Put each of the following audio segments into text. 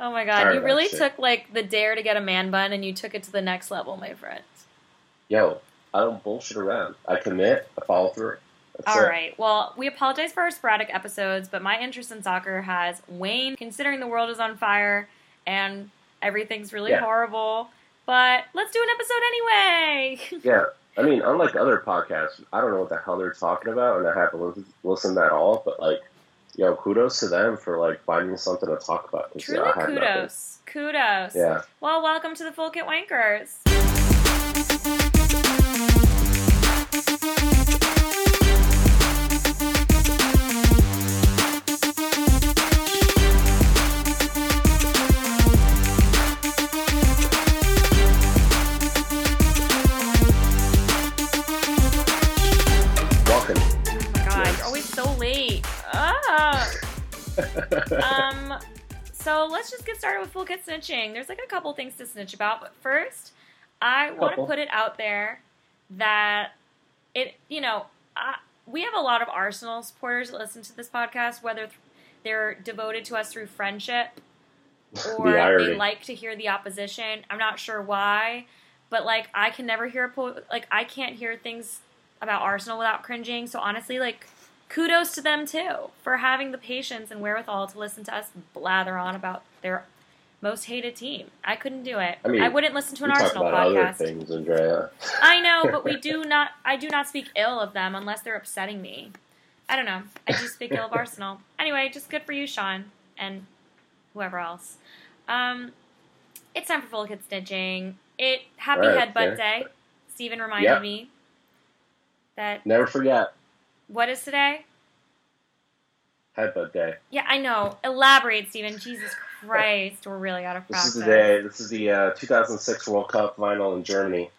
Oh my god, Tired you really took like the dare to get a man bun and you took it to the next level, my friend. Yo, I don't bullshit around. I commit. I follow through. That's All it. right. Well, we apologize for our sporadic episodes, but my interest in soccer has waned considering the world is on fire and everything's really Yeah. horrible. But let's do an episode anyway. Yeah, I mean, unlike other podcasts, I don't know what the hell they're talking about, and I haven't listened, listened at all. But like, yo, kudos to them for like finding something to talk about. Truly I had nothing. kudos. Kudos. Yeah, Well, welcome to the Full Kit Wankers. Let's just get started with full kit snitching. There's like a couple things to snitch about, but first, I want to put it out there that it, you know, I, we have a lot of Arsenal supporters that listen to this podcast, whether th- they're devoted to us through friendship or The they like to hear the opposition. I'm not sure why, but like I can never hear a po- like I can't hear things about Arsenal without cringing. So honestly, like kudos to them too for having the patience and wherewithal to listen to us blather on about their most hated team. I couldn't do it. I mean, wouldn't listen to an Arsenal about other podcast. things, Andrea. I know, but we do not. I do not speak ill of them unless they're upsetting me. I don't know. I do speak ill of Arsenal. Anyway, just good for you, Sean, and whoever else. Um, it's time for full kit snitching. It happy right, headbutt okay. day. Steven reminded Yep. me that Never forget what is today? Headbutt Day. Yeah, I know. Elaborate, Stephen. Jesus Christ, we're really out of This is the day. This is the uh, 2006 World Cup final in Germany,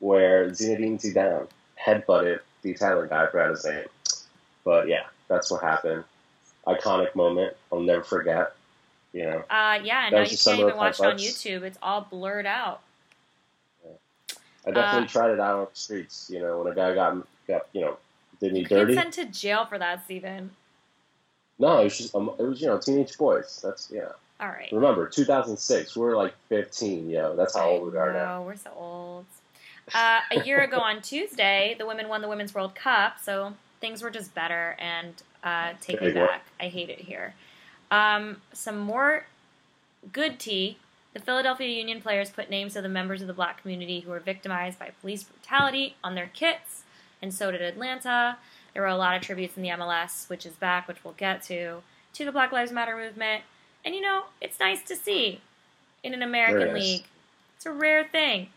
where Zinedine Zidane headbutted the Italian guy. I forgot his name, but yeah, that's what happened. Iconic moment. I'll never forget. You know. Uh, yeah, and now you can't even watch it on. YouTube. It's all blurred out. I definitely Uh, tried it out on the streets. You know, when a guy got got you know did me You dirty. get sent to jail for that, Steven. No, it was just um, it was you know teenage boys. That's yeah. All right. Remember, 2006. We were like 15. Yo, that's how old we are now. No, we're so old. Uh, a year ago on Tuesday, the women won the Women's World Cup, so things were just better. And uh, take one. back. I hate it here. Um, some more good tea. The Philadelphia Union players put names of the members of the black community who were victimized by police brutality on their kits, and so did Atlanta. There were a lot of tributes in the MLS, which is back, which we'll get to, to the Black Lives Matter movement. And you know, it's nice to see in an American league. It's a rare thing.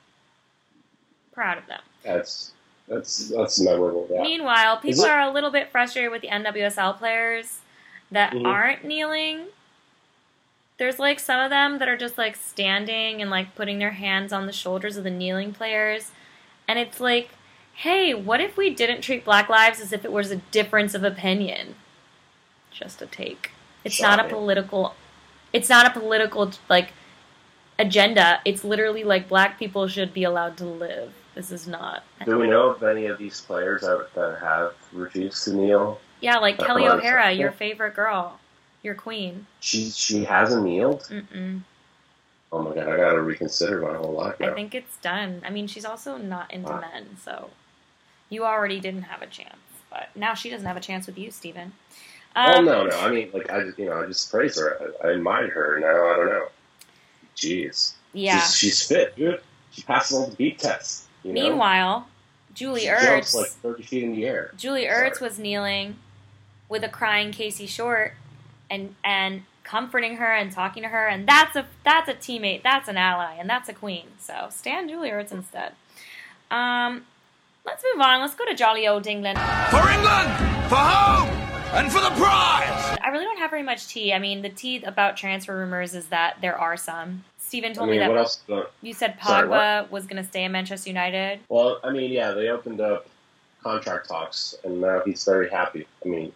Proud of them. That's that's that's memorable. Yeah. Meanwhile, people are a little bit frustrated with the NWSL players that Mhm. aren't kneeling. There's like some of them that are just like standing and like putting their hands on the shoulders of the kneeling players. And it's like, hey, what if we didn't treat black lives as if it was a difference of opinion? Just a take. It's not a political it's not a political like agenda. It's literally like black people should be allowed to live. This is not. Do we know if any of these players that, that have refused to kneel? Yeah, like Kelly O'Hara, your favorite girl, your queen. She she hasn't kneeled. Mm-mm. Oh my god, I gotta reconsider my whole life now. I think it's done. I mean, she's also not into Wow. men, so you already didn't have a chance. But now she doesn't have a chance with you, Steven. oh Um, no, no. I mean, like I just you know I just praise her. I, I admire her. Now I don't know. Jeez. Yeah. She's, she's fit, dude. She passes all the beat tests. You know? Meanwhile, Julie she Ertz, like 30 feet in the air. Julie Sorry. Ertz was kneeling with a crying Casey Short and and comforting her and talking to her, and that's a that's a teammate, that's an ally, and that's a queen. So stand Julie Ertz instead. Um, let's move on. Let's go to jolly old England. For England! For home! And for the prize! I really don't have very much tea. I mean, the tea about transfer rumors is that there are some. Steven I told mean, me what that else? uh, you said Sorry, Pogba was going to stay at Manchester United. Well, I mean, yeah, they opened up contract talks, and now he's very happy. I mean,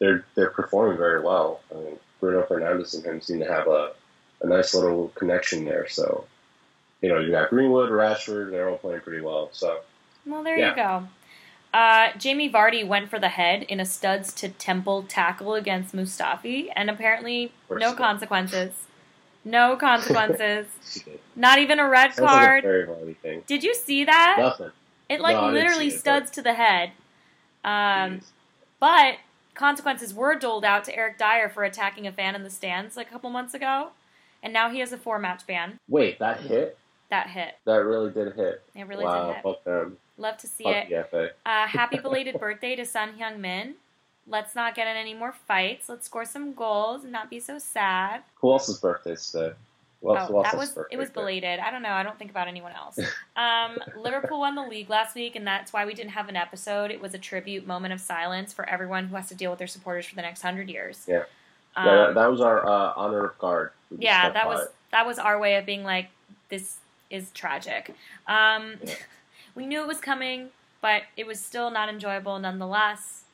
they're they're performing very well. I mean, Bruno Fernandes and him seem to have a, a nice little connection there. So, you know, you got Greenwood, Rashford, they're all playing pretty well. So, Well, there Yeah. you go. Uh, Jamie Vardy went for the head in a studs to temple tackle against Mustafi, and apparently no consequences. No consequences. Not even a red Sounds like a card. Did you see that? Nothing. It like No, literally it, studs to the head. Um, but consequences were doled out to Eric Dier for attacking a fan in the stands a couple months ago, and now he has a four-match ban. Wait, that hit? That hit. That really did hit. It really wow, did hit. fuck them. Love to see it. Uh, happy belated birthday to Son Heung Min. Let's not get in any more fights. Let's score some goals and not be so sad. Who else's birthday today? Oh, that was birthday it was belated. I don't know. I don't think about anyone else. Um, Liverpool won the league last week, and that's why we didn't have an episode. It was a tribute moment of silence for everyone who has to deal with their supporters for the next hundred years. Yeah. Um, yeah, that, that was our uh, honor of guard. Yeah, that was that was our way of being like, this is tragic. Um, we knew it was coming, but it was still not enjoyable nonetheless.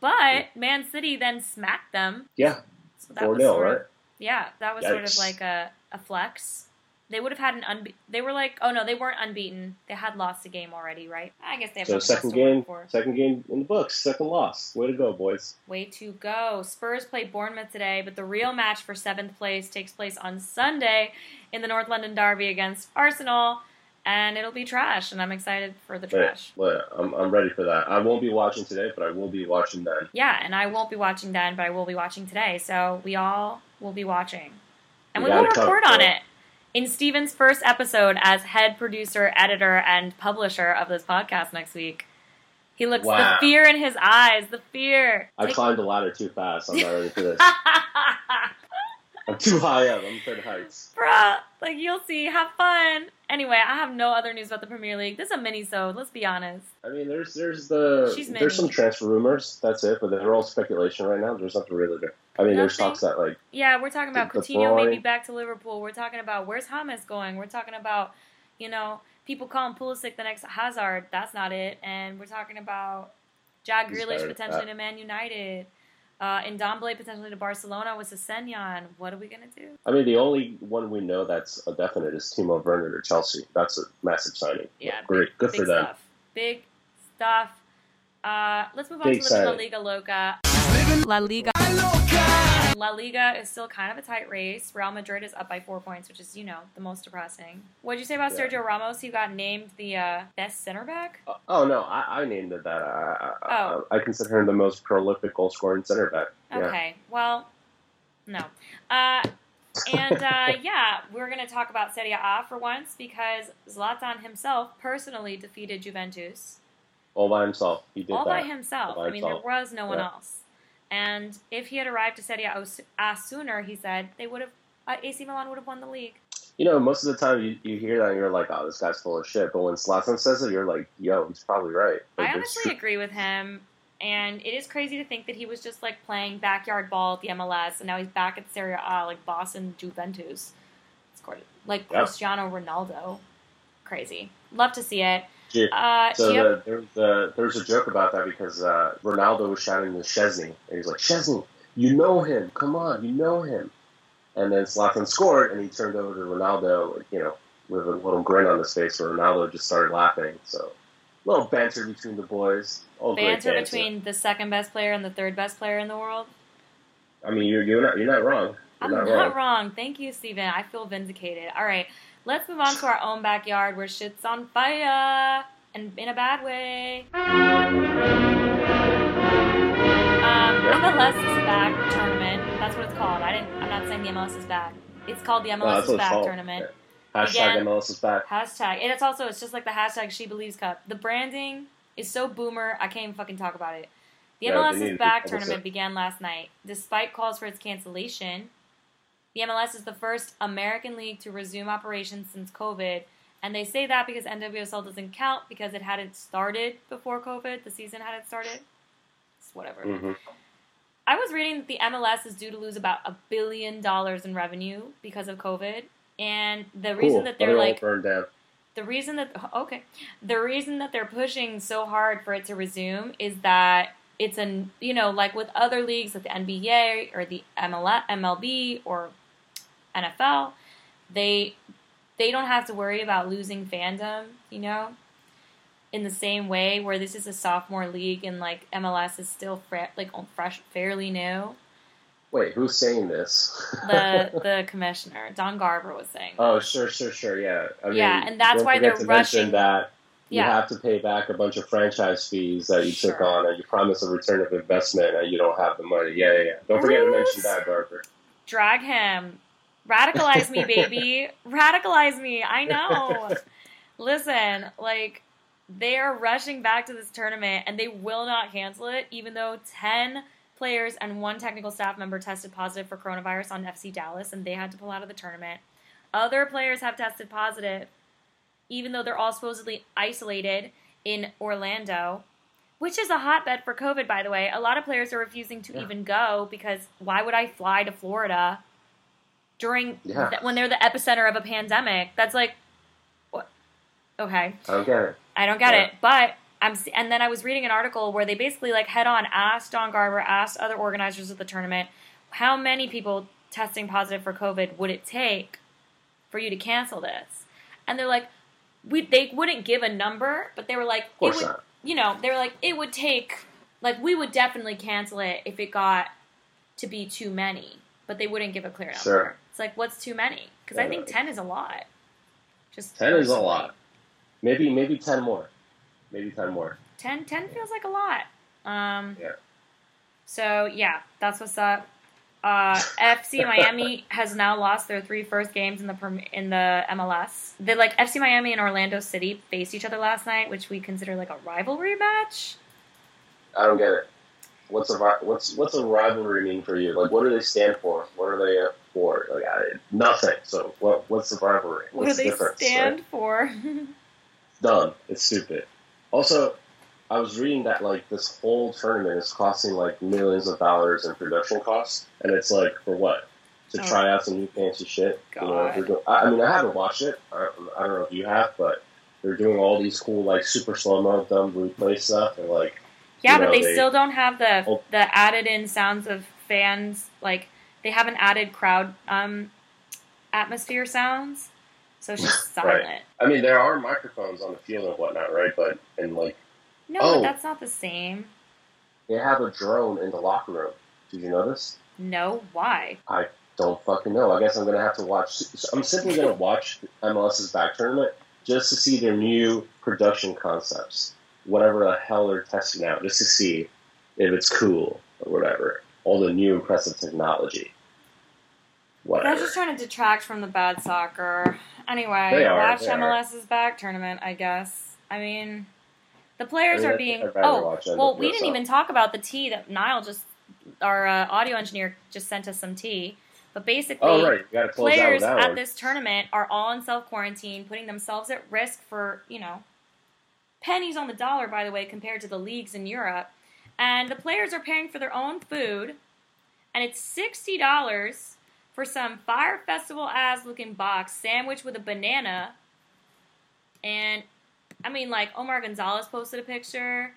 But Man City then smacked them. Yeah, So that 4 was 0, sort right? yeah, that was sort of like a, a flex. They would have had an unbe- they were like oh no they weren't unbeaten they had lost a game already right I guess they have So second to work game, for. second game in the books, second loss. Way to go, boys! Way to go. Spurs play Bournemouth today, but the real match for seventh place takes place on Sunday in the North London Derby against Arsenal, and it'll be trash, and I'm excited for the trash. but I'm, I'm ready for that. I won't be watching today, but I will be watching then. Yeah, and I won't be watching then, but I will be watching today, so we all will be watching. And We we will gotta cover report on it. it in Steven's first episode as head producer, editor, and publisher of this podcast next week. He looks Wow. the fear in his eyes, the fear. I Take- climbed the ladder too fast. I'm not ready for this. I'm too high up. I'm afraid of heights. Bruh, like you'll see. Have fun. Anyway, I have no other news about the Premier League. This is a mini-sode. Let's be honest. I mean, there's there's the She's there's some transfer rumors. That's it, but they're all speculation right now. There's nothing really there. I mean, there's Nothing. talks that like Yeah, we're talking about The- the Coutinho maybe back to Liverpool. We're talking about where's Hamas going. We're talking about, you know, people calling Pulisic the next Hazard. That's not it. And we're talking about Jack He's Grealish potentially to Man United. Uh, and Ndombele potentially to Barcelona with Senyan. What are we gonna do? I mean, the only one we know that's a definite is Timo Werner to Chelsea. That's a massive signing. Yeah, great, good Big for them. stuff. Big stuff. Uh, let's move on Big to La. Liga Loca. La Liga. La Liga is still kind of a tight race. Real Madrid is up by four points, which is, you know, the most depressing. What did you say about Yeah. Sergio Ramos? He got named the uh, best center back. Uh, Oh no, I, I named it that. I, I, Oh. I, I consider him the most prolific goal scoring center back. Yeah. Okay, well, no. Uh, and uh, yeah, we're going to talk about Serie A for once because Zlatan himself personally defeated Juventus. All by himself. He did all that. by himself. All by I mean, there was no one Yeah. else. And if he had arrived to Serie A A sooner, he said they would have. Uh, AC Milan would have won the league. You know, most of the time you, you hear that and you're like, oh, this guy's full of shit. But when Zlatan says it, you're like, yo, he's probably right. Like, I honestly agree with him, and it is crazy to think that he was just like playing backyard ball at the MLS, and now he's back at Serie A, like Boston Juventus, scored like. Cristiano Ronaldo. Crazy. Love to see it. Uh, So Chip- the, there's, uh, there's a joke about that because uh, Ronaldo was shouting to Szczesny, and he's like, Szczesny, you know him. Come on, you know him. And then Zlatan scored, and he turned over to Ronaldo, you know, with a little grin on his face, where Ronaldo just started laughing. So a little banter between the boys. All banter banter. between the second best player and the third best player in the world. I mean, you're, you're not you're not wrong. You're I'm not, not, wrong. wrong. Thank you, Steven. I feel vindicated. All right, let's move on to our own backyard where shit's on fire and in a bad way. Um, MLS is back tournament. That's what it's called. I didn't. I'm not saying the MLS is back. It's called the MLS that's is back tournament. Hashtag Again. MLS is back. Hashtag. And it's also it's just like the hashtag She Believes Cup. The branding is so boomer. I can't even fucking talk about it. The MLS is back tournament began last night. Despite calls for its cancellation, the MLS is the first American league to resume operations since COVID. And they say that because NWSL doesn't count because it hadn't started before COVID. The season hadn't started. It's whatever. hmm I was reading that the MLS is due to lose about a billion dollars in revenue because of COVID. And the reason Cool. that they're like the reason that okay the reason that they're pushing so hard for it to resume is that it's an you know like with other leagues like the NBA or the ML, MLB or NFL they they don't have to worry about losing fandom you know in the same way where this is a sophomore league and like MLS is still fra- like fresh fairly new Wait, who's saying this? The the commissioner Don Garber was saying. oh, sure, sure, sure. Yeah. I mean, Yeah, and that's why they're rushing- that you Yeah. have to pay back a bunch of franchise fees that you took on, and you promise a return of investment, and you don't have the money. Yeah, yeah, yeah. Don't forget to mention Bruce. that, Garber. Drag him. Radicalize me, baby. Radicalize me. I know. Listen, like they are rushing back to this tournament and they will not cancel it, even though 10 players and one technical staff member tested positive for coronavirus on FC Dallas and they had to pull out of the tournament. Other players have tested positive, even though they're all supposedly isolated in Orlando, which is a hotbed for COVID, by the way. A lot of players are refusing to Yeah. even go because why would I fly to Florida during Yeah. th- when they're the epicenter of a pandemic? That's like, what? Okay. I don't get it. I don't get Yeah. it. But I'm and then I was reading an article where they basically like head on asked Don Garber, asked other organizers of the tournament, how many people testing positive for COVID would it take for you to cancel this? And they're like, we they wouldn't give a number, but they were like, Of course it would, not. you know, they were like, it would take like we would definitely cancel it if it got to be too many, but they wouldn't give a clear number. Sure. It's like, what's too many? Because I think ten is a lot. Just Ten is a lot. Maybe, maybe ten more. Maybe ten more. 10, 10 feels like a lot. Um, Yeah. So yeah, that's what's up. Uh, FC Miami has now lost their three first games in the in the MLS. They like FC Miami and Orlando City faced each other last night, which we consider like a rivalry match. I don't get it. What's a what's what's a rivalry mean for you? Like, what do they stand for? What are they for? Like, I, nothing. So, what what's the rivalry? What What's do the they difference, stand right? for? Dumb. It's stupid. Also, I was reading that like this whole tournament is costing like millions of dollars in production costs, and it's like for what? To Oh. try out some new fancy shit. You know, doing- I, I mean, I haven't watched it. I, I don't know if you have, but they're doing all these cool like super slow mo dumb replay stuff, and like yeah, You but know, they, they- still don't have the Oh. the added in sounds of fans. Like they haven't added crowd um, atmosphere sounds, so it's just Right. silent. I mean, there are microphones on the field and whatnot, right? But and like No, Oh. but that's not the same. they have a drone in the locker room. Did you notice? No, why? I don't fucking know. I guess I'm gonna have to watch. I'm simply gonna watch MLS's back tournament just to see their new production concepts, whatever the hell they're testing out, just to see if it's cool or whatever. All the new impressive technology. They're just trying to detract from the bad soccer. Anyway, are, watch are. MLS's back tournament, I guess. I mean, the players I mean, are being. think I'd rather Oh, well, we didn't even talk about the tea that Niall just. Our uh, audio engineer just sent us some tea. But basically, Oh right, you gotta close out with players at this tournament are all in self quarantine, putting themselves at risk for, you know, pennies on the dollar, by the way, compared to the leagues in Europe. And the players are paying for their own food, and it's $60 for some Fire Festival ass looking box sandwich with a banana. And I mean, like, Omar Gonzalez posted a picture.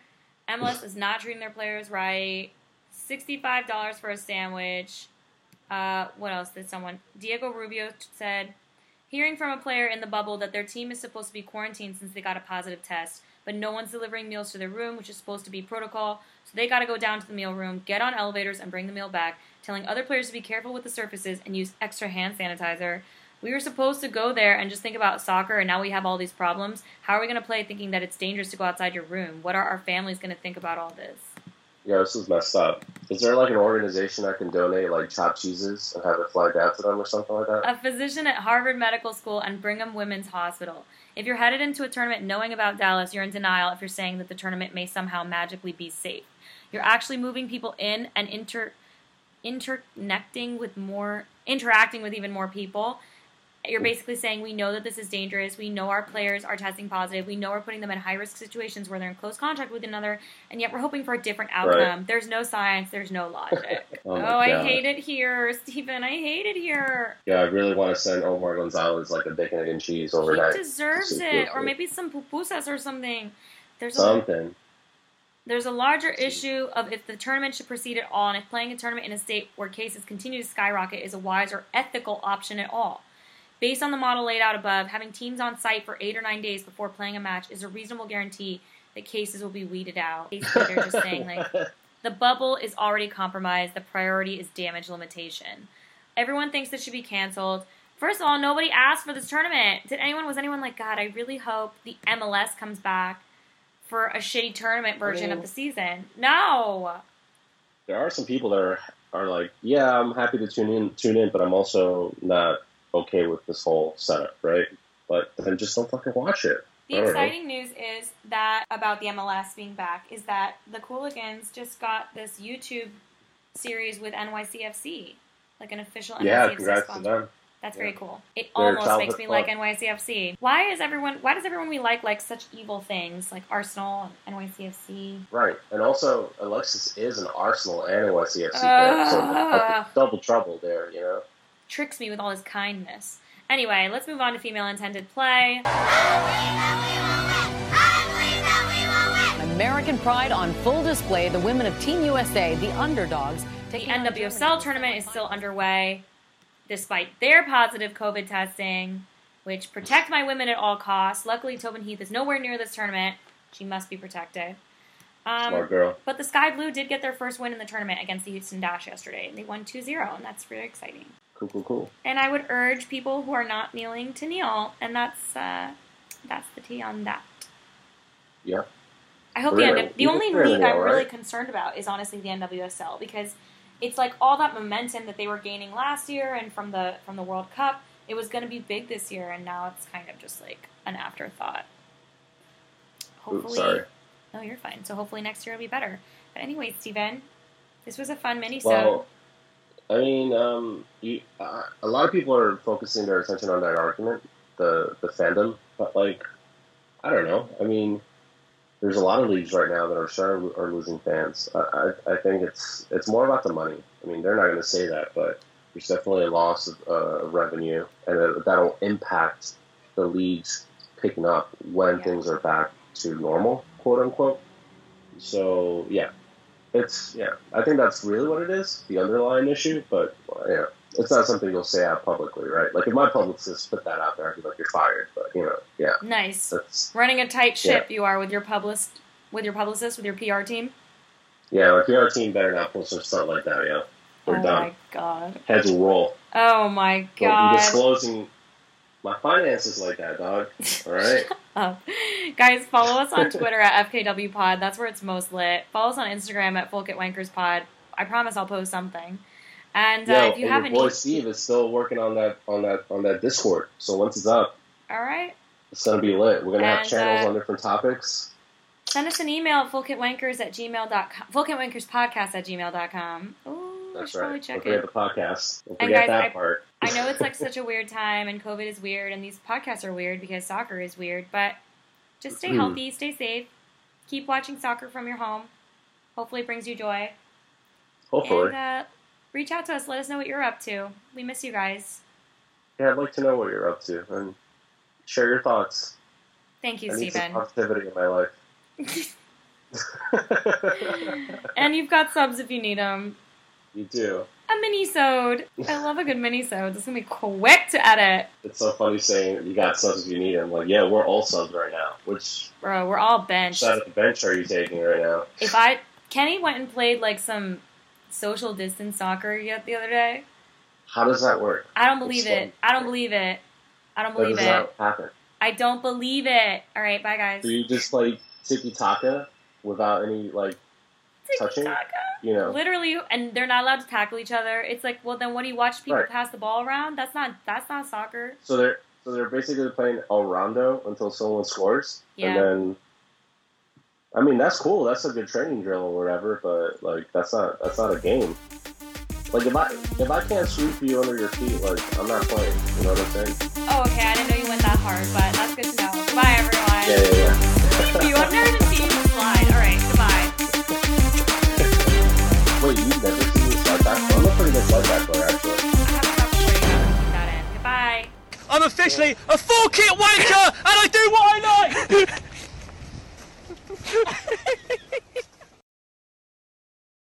MLS is not treating their players right. $65 for a sandwich. Uh, what else did someone? Diego Rubio said, hearing from a player in the bubble that their team is supposed to be quarantined since they got a positive test, but no one's delivering meals to their room, which is supposed to be protocol. So they got to go down to the meal room, get on elevators, and bring the meal back, telling other players to be careful with the surfaces and use extra hand sanitizer. We were supposed to go there and just think about soccer, and now we have all these problems. How are we going to play thinking that it's dangerous to go outside your room? What are our families going to think about all this? Yeah, this is messed up. Is there like an organization that can donate like chopped cheeses and have it fly down to them or something like that? a physician at Harvard Medical School and Brigham Women's Hospital. If you're headed into a tournament knowing about Dallas, you're in denial if you're saying that the tournament may somehow magically be safe. You're actually moving people in and inter interconnecting with more interacting with even more people. You're basically saying we know that this is dangerous. We know our players are testing positive. We know we're putting them in high risk situations where they're in close contact with another, and yet we're hoping for a different outcome. Right. There's no science. There's no logic. Oh oh, I hate it here, Stephen. I hate it here. Yeah, I really want to send Omar Gonzalez like a bacon and cheese overnight. He deserves it, or maybe some pupusas or something. There's a Something. there's a larger issue of if the tournament should proceed at all, and if playing a tournament in a state where cases continue to skyrocket is a wise or ethical option at all. Based on the model laid out above, having teams on site for eight or nine days before playing a match is a reasonable guarantee that cases will be weeded out. Basically, they're just saying like The bubble is already compromised. The priority is damage limitation. Everyone thinks this should be canceled. First of all, nobody asked for this tournament. Did anyone? Was anyone like, God? I really hope the MLS comes back for a shitty tournament version of mean- the oh. season. No. There are some people that are are like, yeah, I'm happy to tune in, tune in, but I'm also not okay with this whole setup, right? But then just don't fucking watch it. The don't know. exciting news is that about the MLS being back is that the Cooligans just got this YouTube series with NYCFC, like an official Yeah, NYCFC congrats to them. That's very cool. It They're almost makes me like. NYCFC. Why is everyone? Why does everyone we like like such evil things like Arsenal and NYCFC? Right, and also Alexis is an Arsenal and NYCFC fan, so double trouble there, you know. Tricks me with all his kindness. Anyway, let's move on to female intended play. American pride on full display. The women of Team USA, the underdogs, The taking on NWSL tournament is still underway, despite their positive COVID testing, which protect my women at all costs. Luckily, Tobin Heath is nowhere near this tournament. She must be protected. Smart Um, girl. but the Sky Blue did get their first win in the tournament against the Houston Dash yesterday. And they won 2-0, and that's really exciting. Cool, cool, cool. And I would urge people who are not kneeling to kneel, and that's uh, that's the tea on that. Yeah. I hope We're the The only league I'm really right? concerned about is honestly the NWSL because it's like all that momentum that they were gaining last year and from the from the World Cup. It was going to be big this year, and now it's kind of just like an afterthought. Oops, Hopefully, sorry. no, you're fine. So hopefully next year will be better. But anyway, Steven, this was a fun mini Well, I mean, um, you, uh, a lot of people are focusing their attention on that argument, the the fandom, but like, I don't know. I mean, there's a lot of leagues right now that are starting are losing fans. I, I, I think it's it's more about the money. I mean, they're not going to say that, but there's definitely a loss of uh, revenue, and uh, that'll impact the leagues picking up when Yeah. things are back to normal, quote unquote. So yeah, it's yeah. I think that's really what it is, the underlying issue. But well, yeah, it's not something you'll say out publicly, right? Like if my publicist put that out there, I'd be like, "You're fired." But you know, yeah, Nice. that's Running a tight ship you are with your publicist, with your publicist, with your PR team. yeah. our PR team better not pull some stuff like that. Yeah, we're oh done. my god. Heads will roll. Oh my god. be disclosing my finances like that, dog. All right. Guys, follow us on Twitter at FKW Pod. That's where it's most lit. Follow us on Instagram at Full Kit Wankers Pod. I promise I'll post something. And uh, Yo, if you and haven't, your boy Steve is still working on that on that on that Discord. So once it's up, all right, it's gonna be lit. We're gonna have channels uh, on different topics. send us an email at folkatwankers at gmail.com. Folkatwankerspodcast at gmail.com. Ooh, That's should probably right. check Don't forget it. the podcast. Don't And forget guys, that I- part. I know it's like such a weird time and COVID is weird and these podcasts are weird because soccer is weird, but just stay Mhm. healthy, stay safe, keep watching soccer from your home. Hopefully it brings you joy. Hopefully. And uh, reach out to us. Let us know what you're up to. We miss you guys. yeah, I'd like to know what you're up to and share your thoughts. Thank you, I Stephen. positivity in my life. and you've got subs if you need them. You do. A mini-sode. I love a good mini-sode. It's going to be quick to edit. It's so funny saying you got subs if you need them. Like, yeah, we're all subs right now. Which Bro, we're all benched. side of the bench are you taking right now? If I... Kenny went and played like some social distance soccer yet the other day. How does that work? I don't believe it. I don't believe it. I don't believe it. happen. I don't believe it. All right, bye guys. Do you just like tiki taka without any like touching? You know? Literally, and they're not allowed to tackle each other. It's like, well, then what do you watch people Right. pass the ball around? That's not that's not soccer. So they're so they're basically playing El Rondo until someone scores, Yeah. and then. I mean that's cool. That's a good training drill or whatever, but like that's not that's not a game. Like if I if I can't sweep you under your feet, like I'm not playing. You know what I'm saying? Oh, okay. I didn't know you went that hard, but that's good to know. Goodbye, everyone. Yeah, yeah, You have never even seen slide. All right, that in. Goodbye. I'm officially a full kit wanker, and I do what I like.